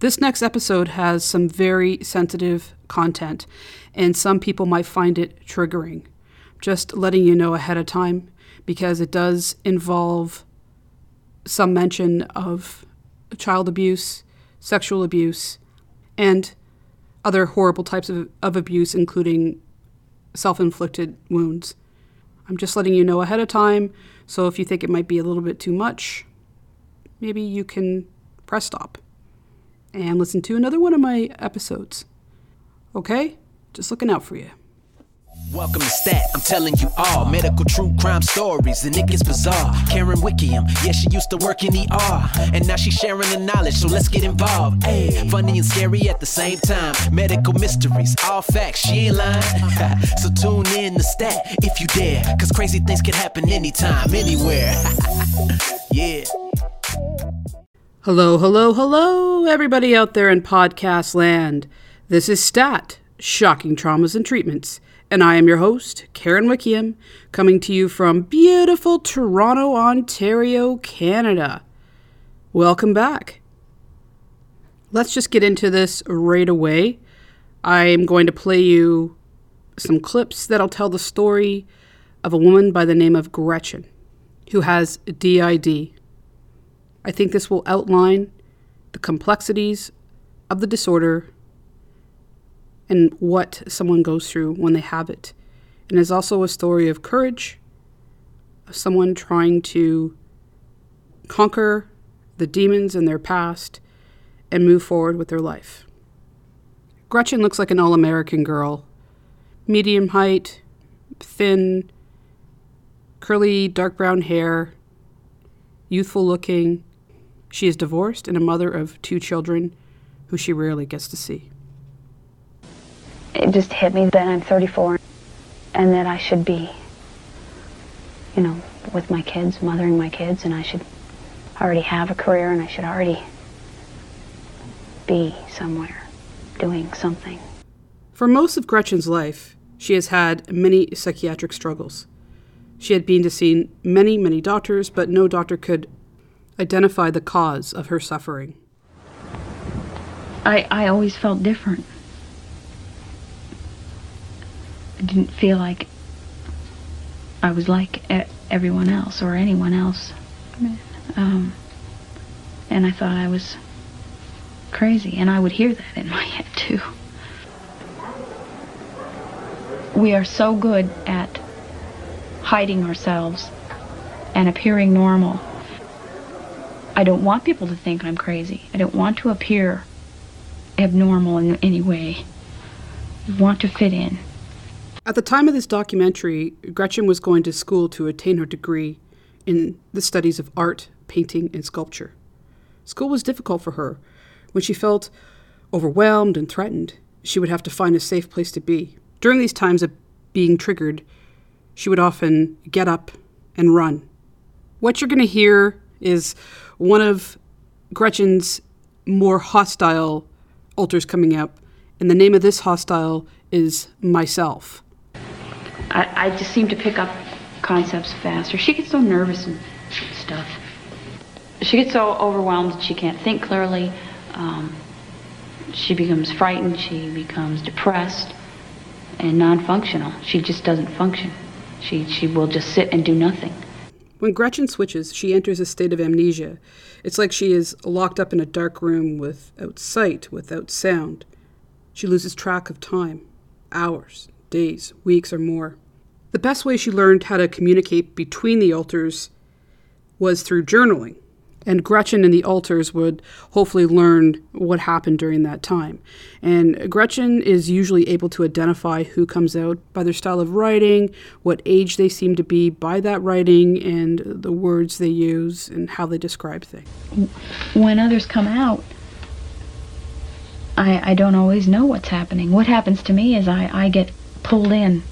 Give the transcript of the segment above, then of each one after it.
This next episode has some very sensitive content, and some people might find it triggering. Just letting you know ahead of time because it does involve some mention of child abuse, sexual abuse, and other horrible types of, of abuse, including self inflicted wounds. I'm just letting you know ahead of time, so if you think it might be a little bit too much, maybe you can press stop and listen to another one of my episodes. Okay? Just looking out for you. Welcome to Stat, I'm telling you all medical true crime stories, and it gets bizarre. Karen Wickham, yeah, she used to work in the ER, and now she's sharing the knowledge, so let's get involved. Hey, funny and scary at the same time. Medical mysteries, all facts, she ain't lying. so tune in to Stat if you dare, cause crazy things can happen anytime, anywhere. yeah. Hello, hello, hello, everybody out there in podcast land. This is Stat, Shocking Traumas and Treatments, and I am your host, Karen Wickham, coming to you from beautiful Toronto, Ontario, Canada. Welcome back. Let's just get into this right away. I am going to play you some clips that'll tell the story of a woman by the name of Gretchen, who has DID. I think this will outline the complexities of the disorder and what someone goes through when they have it. And is also a story of courage, of someone trying to conquer the demons in their past and move forward with their life. Gretchen looks like an all American girl medium height, thin, curly, dark brown hair, youthful looking. She is divorced and a mother of two children who she rarely gets to see. It just hit me that I'm 34 and that I should be, you know, with my kids, mothering my kids, and I should already have a career and I should already be somewhere doing something. For most of Gretchen's life, she has had many psychiatric struggles. She had been to see many, many doctors, but no doctor could identify the cause of her suffering. I, I always felt different. I didn't feel like I was like everyone else or anyone else. Um, and I thought I was crazy, and I would hear that in my head too. We are so good at hiding ourselves and appearing normal. I don't want people to think I'm crazy. I don't want to appear abnormal in any way. I want to fit in. At the time of this documentary, Gretchen was going to school to attain her degree in the studies of art, painting, and sculpture. School was difficult for her. When she felt overwhelmed and threatened, she would have to find a safe place to be. During these times of being triggered, she would often get up and run. What you're going to hear is one of Gretchen's more hostile alters coming up, and the name of this hostile is Myself. I, I just seem to pick up concepts faster. She gets so nervous and stuff. She gets so overwhelmed that she can't think clearly. Um, she becomes frightened. She becomes depressed and non-functional. She just doesn't function. She she will just sit and do nothing. When Gretchen switches, she enters a state of amnesia. It's like she is locked up in a dark room without sight, without sound. She loses track of time hours, days, weeks, or more. The best way she learned how to communicate between the alters was through journaling. And Gretchen and the alters would hopefully learn what happened during that time. And Gretchen is usually able to identify who comes out by their style of writing, what age they seem to be by that writing, and the words they use and how they describe things. When others come out, I, I don't always know what's happening. What happens to me is I, I get pulled in.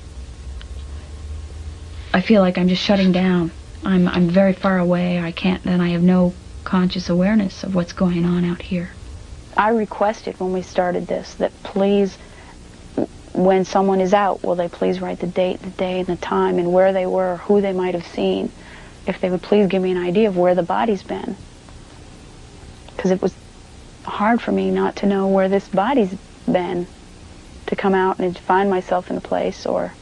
I feel like I'm just shutting down. I'm, I'm very far away. I can't, then I have no conscious awareness of what's going on out here. I requested when we started this that please, when someone is out, will they please write the date, the day, and the time, and where they were, who they might have seen. If they would please give me an idea of where the body's been. Because it was hard for me not to know where this body's been. To come out and find myself in a place or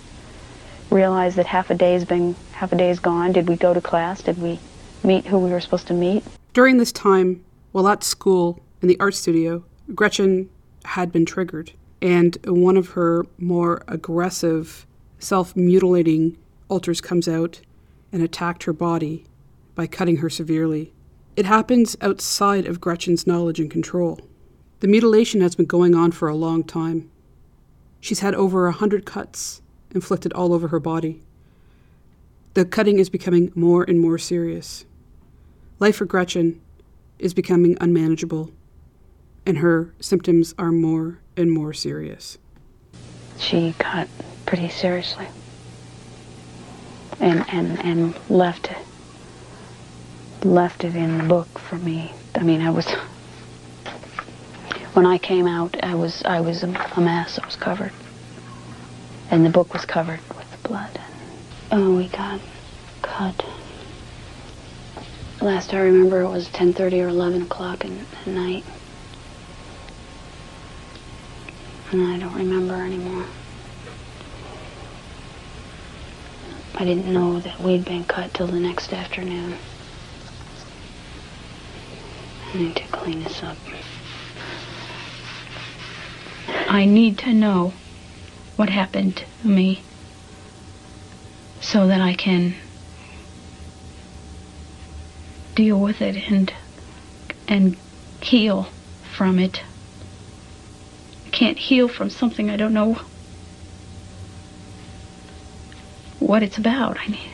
realize that half a day's been half a day's gone. Did we go to class? Did we meet who we were supposed to meet? During this time, while at school in the art studio, Gretchen had been triggered, and one of her more aggressive, self mutilating alters comes out and attacked her body by cutting her severely. It happens outside of Gretchen's knowledge and control. The mutilation has been going on for a long time. She's had over a hundred cuts inflicted all over her body. The cutting is becoming more and more serious. Life for Gretchen is becoming unmanageable, and her symptoms are more and more serious. She cut pretty seriously and, and, and left it left it in the book for me. I mean, I was when I came out, I was I was a, a mess. I was covered, and the book was covered with blood. Oh, we got cut. Last I remember, it was 10:30 or 11 o'clock at night, and I don't remember anymore. I didn't know that we'd been cut till the next afternoon. I need to clean this up. I need to know what happened to me so that I can deal with it and and heal from it. I can't heal from something I don't know what it's about. I need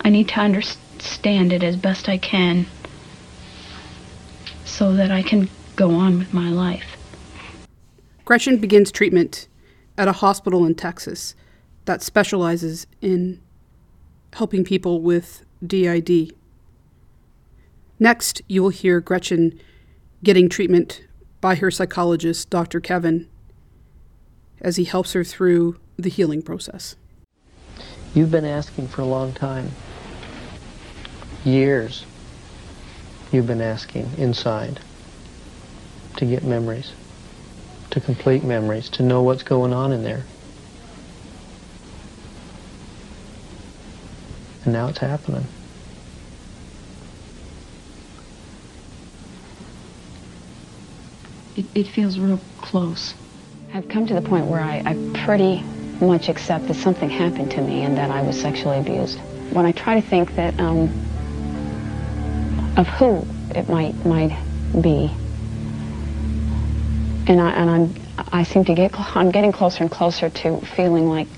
I need to understand it as best I can so that I can go on with my life. Gretchen begins treatment at a hospital in Texas that specializes in helping people with DID. Next, you will hear Gretchen getting treatment by her psychologist, Dr. Kevin, as he helps her through the healing process. You've been asking for a long time years you've been asking inside to get memories, to complete memories, to know what's going on in there. And now it's happening. It, it feels real close. I've come to the point where I, I pretty much accept that something happened to me and that I was sexually abused. When I try to think that um, of who it might might be. And I and I'm I seem to get I'm getting closer and closer to feeling like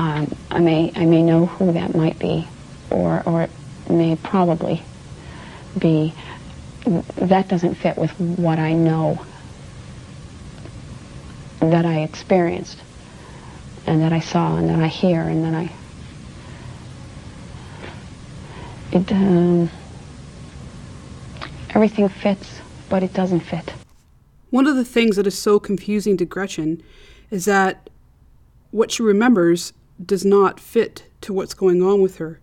um, I may I may know who that might be, or or it may probably be. That doesn't fit with what I know that I experienced, and that I saw, and that I hear, and that I. It. Um, Everything fits, but it doesn't fit. One of the things that is so confusing to Gretchen is that what she remembers does not fit to what's going on with her.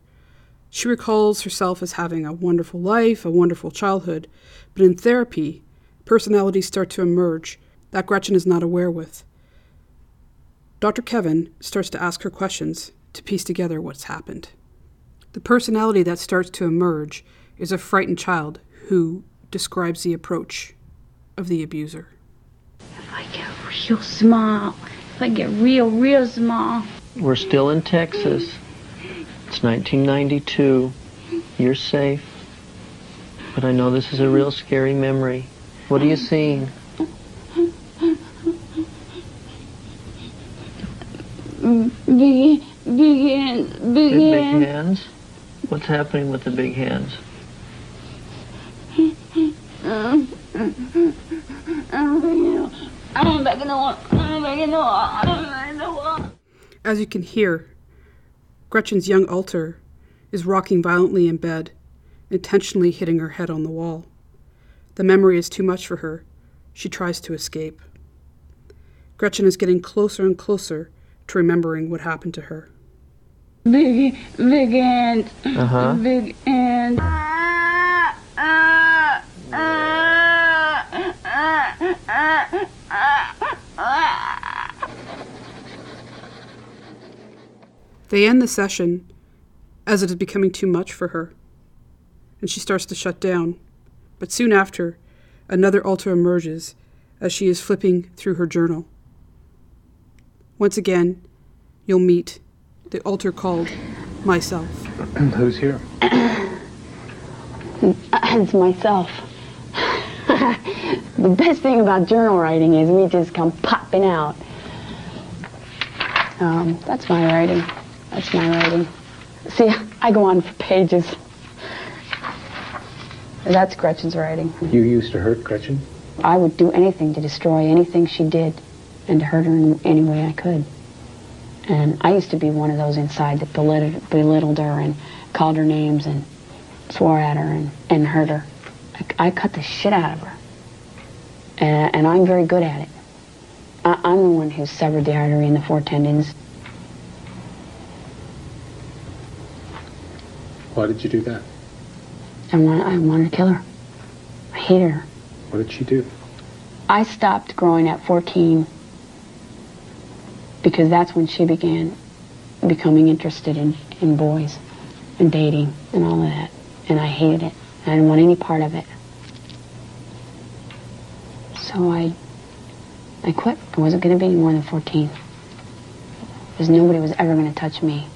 She recalls herself as having a wonderful life, a wonderful childhood, but in therapy, personalities start to emerge that Gretchen is not aware with. Dr. Kevin starts to ask her questions to piece together what's happened. The personality that starts to emerge is a frightened child who describes the approach of the abuser. If I get real small, if I get real, real small. We're still in Texas. It's 1992. You're safe. But I know this is a real scary memory. What are you seeing? Big, big hands, big, big, hands. hands. What's happening with the big hands? As you can hear, Gretchen's young alter is rocking violently in bed, intentionally hitting her head on the wall. The memory is too much for her. She tries to escape. Gretchen is getting closer and closer to remembering what happened to her. Big, big ant. Uh-huh. Big ant. Ah, ah, ah, They end the session as it is becoming too much for her, and she starts to shut down. But soon after, another alter emerges as she is flipping through her journal. Once again, you'll meet the alter called Myself. Who's here? It's myself. the best thing about journal writing is we just come popping out. Um, that's my writing. That's my writing. See, I go on for pages. That's Gretchen's writing. You used to hurt Gretchen? I would do anything to destroy anything she did and to hurt her in any way I could. And I used to be one of those inside that belittled, belittled her and called her names and swore at her and, and hurt her. I, I cut the shit out of her. And, and I'm very good at it. I, I'm the one who severed the artery in the four tendons. Why did you do that? I, want, I wanted to kill her. I hated her. What did she do? I stopped growing at 14 because that's when she began becoming interested in, in boys and dating and all of that. And I hated it. I didn't want any part of it. So I, I quit. I wasn't going to be any more than 14. Because nobody was ever going to touch me.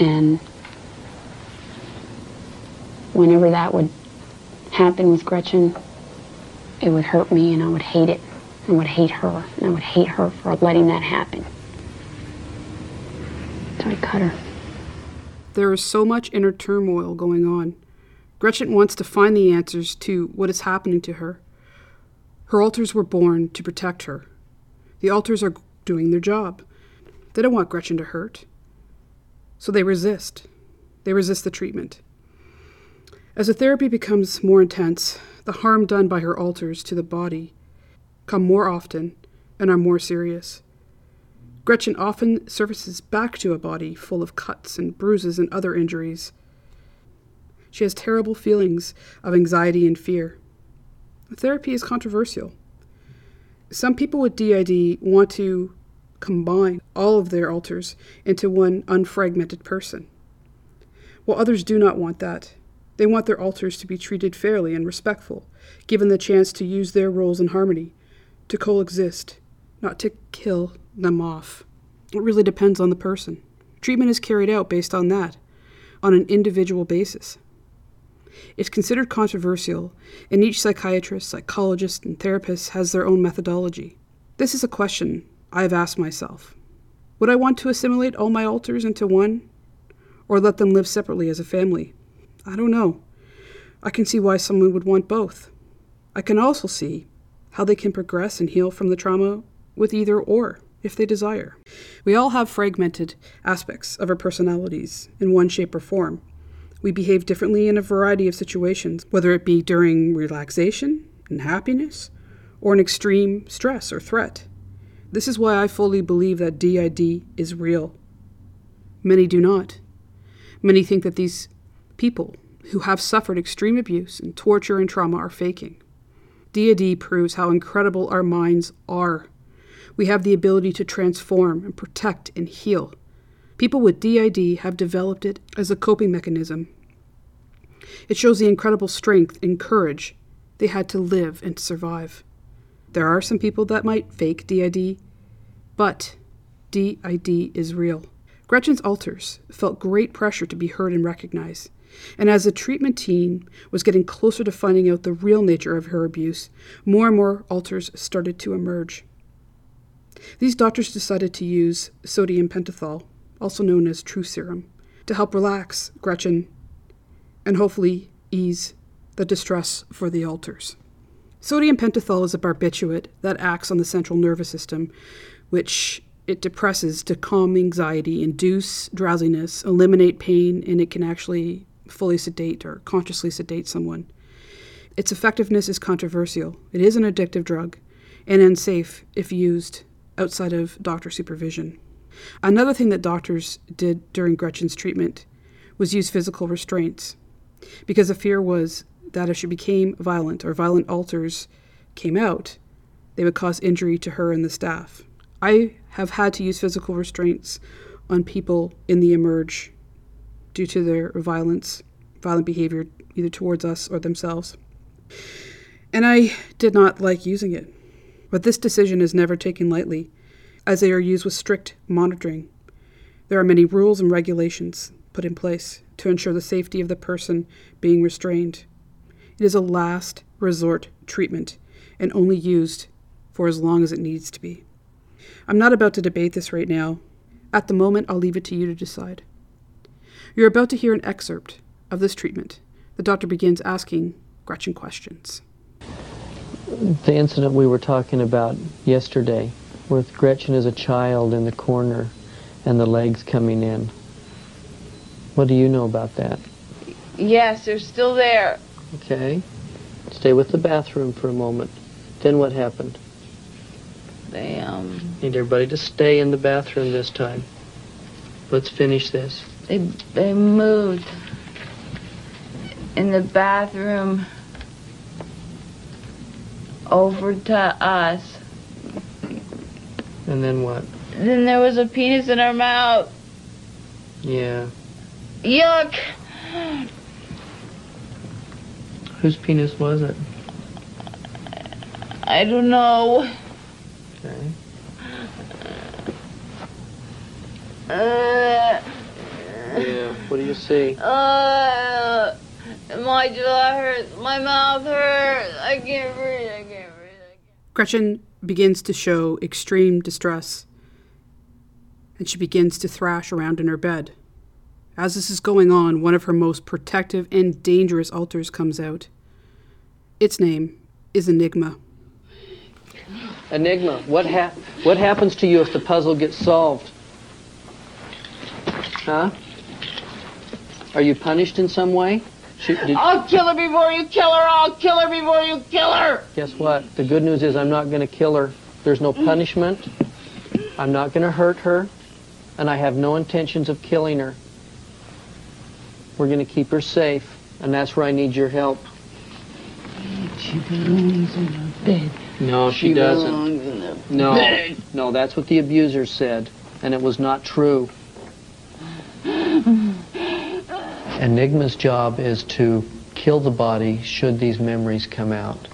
And whenever that would happen with Gretchen, it would hurt me and I would hate it. I would hate her. And I would hate her for letting that happen. So I cut her. There is so much inner turmoil going on. Gretchen wants to find the answers to what is happening to her. Her alters were born to protect her. The alters are doing their job. They don't want Gretchen to hurt. So they resist. They resist the treatment. As the therapy becomes more intense, the harm done by her alters to the body come more often and are more serious. Gretchen often surfaces back to a body full of cuts and bruises and other injuries. She has terrible feelings of anxiety and fear. Therapy is controversial. Some people with DID want to combine all of their alters into one unfragmented person, while others do not want that. They want their alters to be treated fairly and respectful, given the chance to use their roles in harmony, to coexist, not to kill them off. It really depends on the person. Treatment is carried out based on that, on an individual basis. It's considered controversial, and each psychiatrist, psychologist, and therapist has their own methodology. This is a question I have asked myself. Would I want to assimilate all my alters into one, or let them live separately as a family? I don't know. I can see why someone would want both. I can also see how they can progress and heal from the trauma with either or, if they desire. We all have fragmented aspects of our personalities in one shape or form. We behave differently in a variety of situations, whether it be during relaxation and happiness, or an extreme stress or threat. This is why I fully believe that DID is real. Many do not. Many think that these people who have suffered extreme abuse and torture and trauma are faking. DID proves how incredible our minds are. We have the ability to transform and protect and heal. People with DID have developed it as a coping mechanism. It shows the incredible strength and courage they had to live and survive. There are some people that might fake DID, but DID is real. Gretchen's alters felt great pressure to be heard and recognized. And as the treatment team was getting closer to finding out the real nature of her abuse, more and more alters started to emerge. These doctors decided to use sodium pentothal, also known as truth serum, to help relax Gretchen and hopefully ease the distress for the alters. Sodium pentothal is a barbiturate that acts on the central nervous system, which it depresses to calm anxiety, induce drowsiness, eliminate pain, and it can actually fully sedate or consciously sedate someone. Its effectiveness is controversial. It is an addictive drug and unsafe if used outside of doctor supervision. Another thing that doctors did during Gretchen's treatment was use physical restraints because the fear was that if she became violent or violent alters came out, they would cause injury to her and the staff. I have had to use physical restraints on people in the emerge due to their violence, violent behavior either towards us or themselves. And I did not like using it. But this decision is never taken lightly, as they are used with strict monitoring. There are many rules and regulations put in place to ensure the safety of the person being restrained. It is a last resort treatment and only used for as long as it needs to be. I'm not about to debate this right now. At the moment, I'll leave it to you to decide. You're about to hear an excerpt of this treatment. The doctor begins asking Gretchen questions. The incident we were talking about yesterday, with Gretchen as a child in the corner and the legs coming in. What do you know about that? Yes, they're still there. Okay. Stay with the bathroom for a moment. Then what happened? They, um, Need everybody to stay in the bathroom this time. Let's finish this. they, they moved in the bathroom over to us. And then what? Then there was a penis in our mouth. Yeah. Yuck! Whose penis was it? I don't know. Okay. Uh, Yeah. What do you see? uh, my jaw hurts. My mouth hurts. I can't breathe. I can't breathe. I can't. Gretchen begins to show extreme distress, and she begins to thrash around in her bed. As this is going on, one of her most protective and dangerous alters comes out. Its name is Enigma. Enigma. What hap- What happens to you if the puzzle gets solved? Huh? Are you punished in some way? She, did, I'll kill her before you kill her. I'll kill her before you kill her. guess what? The good news is I'm not going to kill her. There's no punishment. I'm not going to hurt her, and I have no intentions of killing her. We're going to keep her safe, and that's where I need your help. She belongs in the bed. No, she, doesn't. in the No, bed. no, that's what the abuser said, and it was not true. Enigma's job is to kill the body should these memories come out.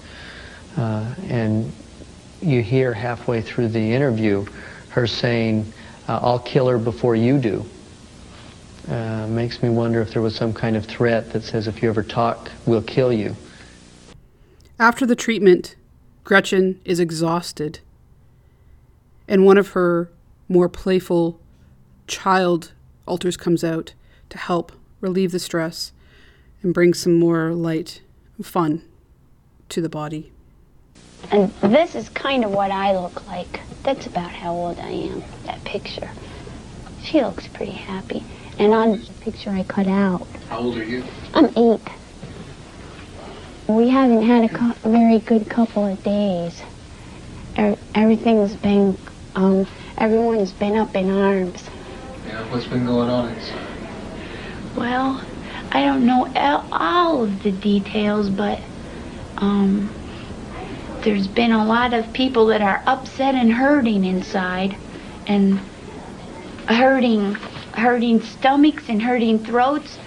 Uh, and you hear halfway through the interview her saying, uh, I'll kill her before you do. Uh, makes me wonder if there was some kind of threat that says if you ever talk, we'll kill you. After the treatment, Gretchen is exhausted, and one of her more playful child alters comes out to help relieve the stress and bring some more light and fun to the body. And this is kind of what I look like. That's about how old I am, that picture. She looks pretty happy. And on the picture I cut out, How old are you? I'm eight. We haven't had a very good couple of days. Er- everything's been, um, everyone's been up in arms. Yeah, what's been going on inside? Well, I don't know all- all of the details, but um, there's been a lot of people that are upset and hurting inside, and hurting, hurting stomachs and hurting throats,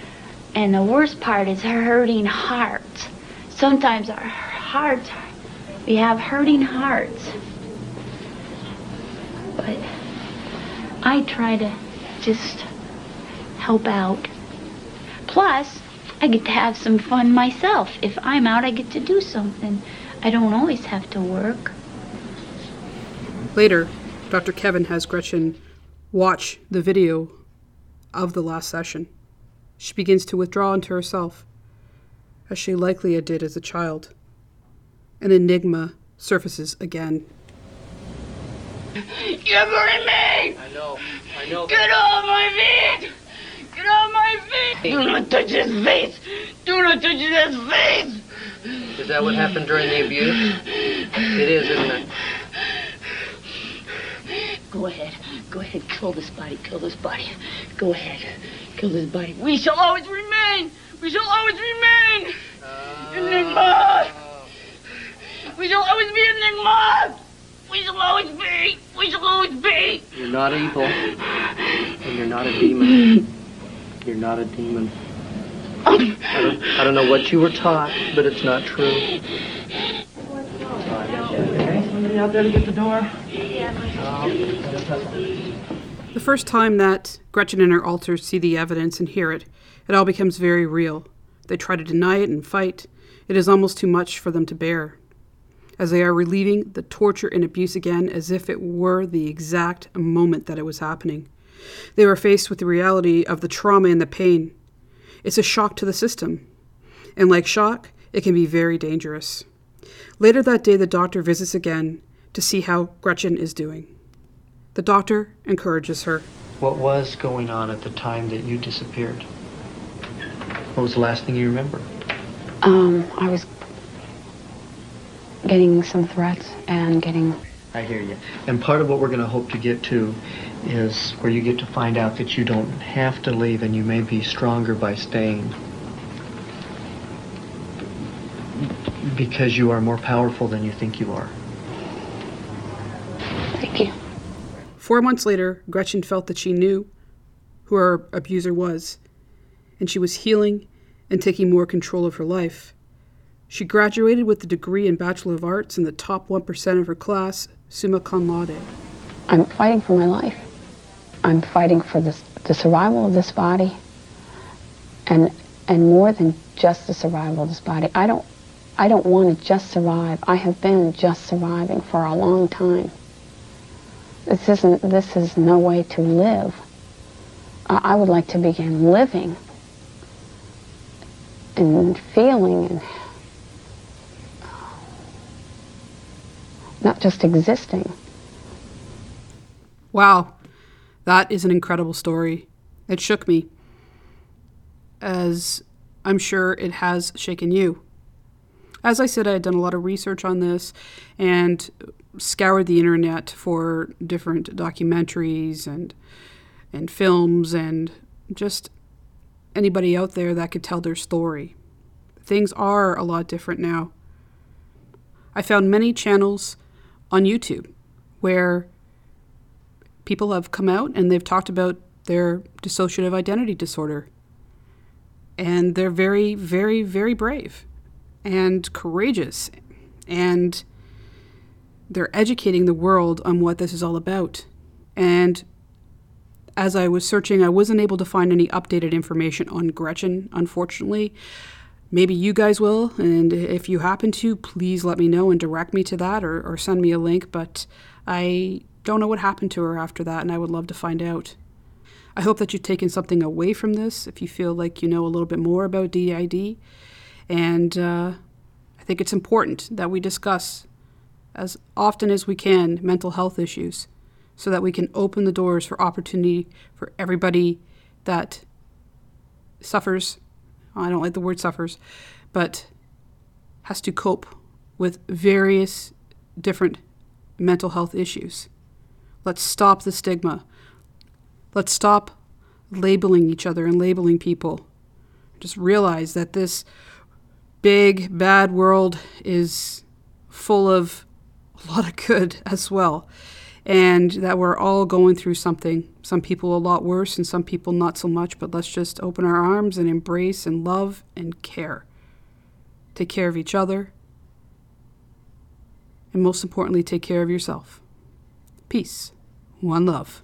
and the worst part is hurting hearts. Sometimes our hearts, we have hurting hearts, but I try to just help out. Plus, I get to have some fun myself. If I'm out, I get to do something. I don't always have to work. Later, Dr. Kevin has Gretchen watch the video of the last session. She begins to withdraw into herself, as she likely did as a child. An enigma surfaces again. You're me! I know, I know. Get off my feet! Get off my feet! Do not touch his face! Do not touch his face! Is that what happened during the abuse? It is, isn't it? Go ahead. Go ahead. Kill this body. Kill this body. Go ahead. Kill this body. We shall always remain! We shall always remain! Enigma! We shall always be Enigma! We shall always be. We shall always be. You're not evil. And you're not a demon. You're not a demon. I don't, I don't know what you were taught, but it's not true. Somebody out there to get the door? The first time that Gretchen and her alters see the evidence and hear it, it all becomes very real. They try to deny it and fight. It is almost too much for them to bear. As they are relieving the torture and abuse again as if it were the exact moment that it was happening. They were faced with the reality of the trauma and the pain. It's a shock to the system. And like shock, it can be very dangerous. Later that day, the doctor visits again to see how Gretchen is doing. The doctor encourages her. What was going on at the time that you disappeared? What was the last thing you remember? Um, I was getting some threats and getting I hear you. And part of what we're going to hope to get to is where you get to find out that you don't have to leave and you may be stronger by staying. Because you are more powerful than you think you are. thank you. Four months later, Gretchen felt that she knew who her abuser was, and she was healing and taking more control of her life. She graduated with a degree in Bachelor of Arts in the top 1% of her class, summa cum laude. I'm fighting for my life. I'm fighting for this, the survival of this body, and and more than just the survival of this body. I don't I don't want to just survive. I have been just surviving for a long time. This isn't this is no way to live. I, I would like to begin living and feeling and not just existing. Wow, that is an incredible story. It shook me, as I'm sure it has shaken you. As I said, I had done a lot of research on this and scoured the internet for different documentaries and and films and just anybody out there that could tell their story. Things are a lot different now. I found many channels on YouTube where people have come out and they've talked about their dissociative identity disorder. And they're very, very, very brave and courageous. And they're educating the world on what this is all about. And as I was searching, I wasn't able to find any updated information on Gretchen, unfortunately. Maybe you guys will, and if you happen to, please let me know and direct me to that or, or send me a link. But I don't know what happened to her after that, and I would love to find out. I hope that you've taken something away from this if you feel like you know a little bit more about DID. And uh, I think it's important that we discuss as often as we can mental health issues so that we can open the doors for opportunity for everybody that suffers. I don't like the word suffers, but has to cope with various different mental health issues. Let's stop the stigma. Let's stop labeling each other and labeling people. Just realize that this big, bad world is full of a lot of good as well. And that we're all going through something. Some people a lot worse, and some people not so much. But let's just open our arms and embrace and love and care. Take care of each other. And most importantly, take care of yourself. Peace. One love.